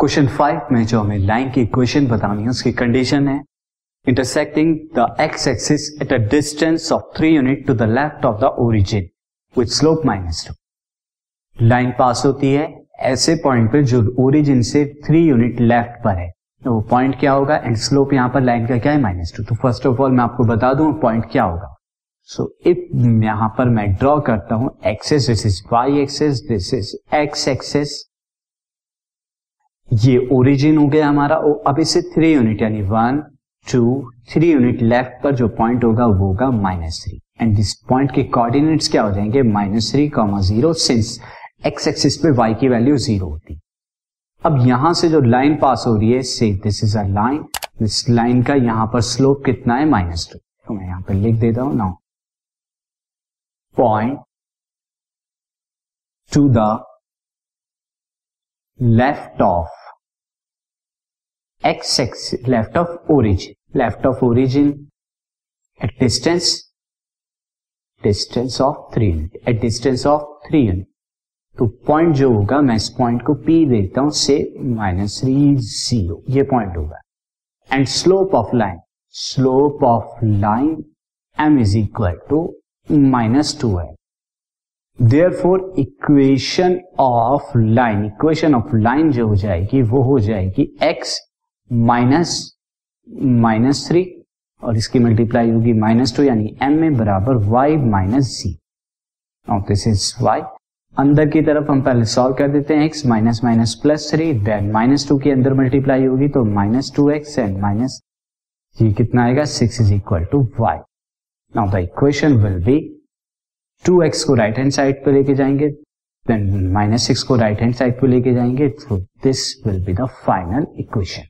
Question five में जो हमें लाइन की इक्वेशन बतानी है, उसकी कंडीशन है intersecting the X axis at a distance of three unit to the left of the origin with slope minus two line pass होती है, ऐसे पॉइंट पर जो ओरिजिन से थ्री यूनिट लेफ़्ट पर है। तो वो पॉइंट क्या होगा एंड स्लोप यहाँ पर लाइन का क्या है? माइनस टू तो फ़र्स्ट ऑफ़ ऑल मैं आपको बता दूँ पॉइंट क्या होगा। सो इफ़ यहाँ पर मैं ड्रॉ करता हूँ axis this is Y axis this is X axis ये ओरिजिन हो गया हमारा अब इसे थ्री यूनिट यानी one two three unit left पर जो पॉइंट होगा, वो होगा minus three and this point के कोऑर्डिनेट्स क्या हो जाएँगे? Minus three comma zero since X axis पे वाई की वैल्यू ज़ीरो होती. अब यहाँ से जो लाइन पास हो रही है से this is a line this line का यहाँ पर स्लोप कितना है? माइनस टू तो मैं यहाँ पर लिख देता हूँ now point to the left of X X left of origin left of origin at distance distance of three unit at distance of three unit तो पॉइंट जो होगा, मैं इस पॉइंट को पी देता हूँ, से माइनस थ्री ज़ीरो ये पॉइंट होगा। And slope of line slope of line M is equal to minus two है therefore equation of line equation of line जो हो जाएगी, वो हो जाएगी एक्स माइनस माइनस थ्री, और इसकी मल्टीप्लाई होगी माइनस टू, यानी एम में बराबर Y minus G this is Y अंदर की तरफ़ हम पहले सॉल्व कर देते हैं X minus minus plus three then minus two के अंदर मल्टीप्लाई होगी तो minus two X and minus, ये कितना आएगा? Six is equal to Y now the equation will be two X को राइट हैंड साइड पे लेके जाएँगे देन माइनस सिक्स को राइट हैंड साइड पे लेके जाएँगे तो this will be the final equation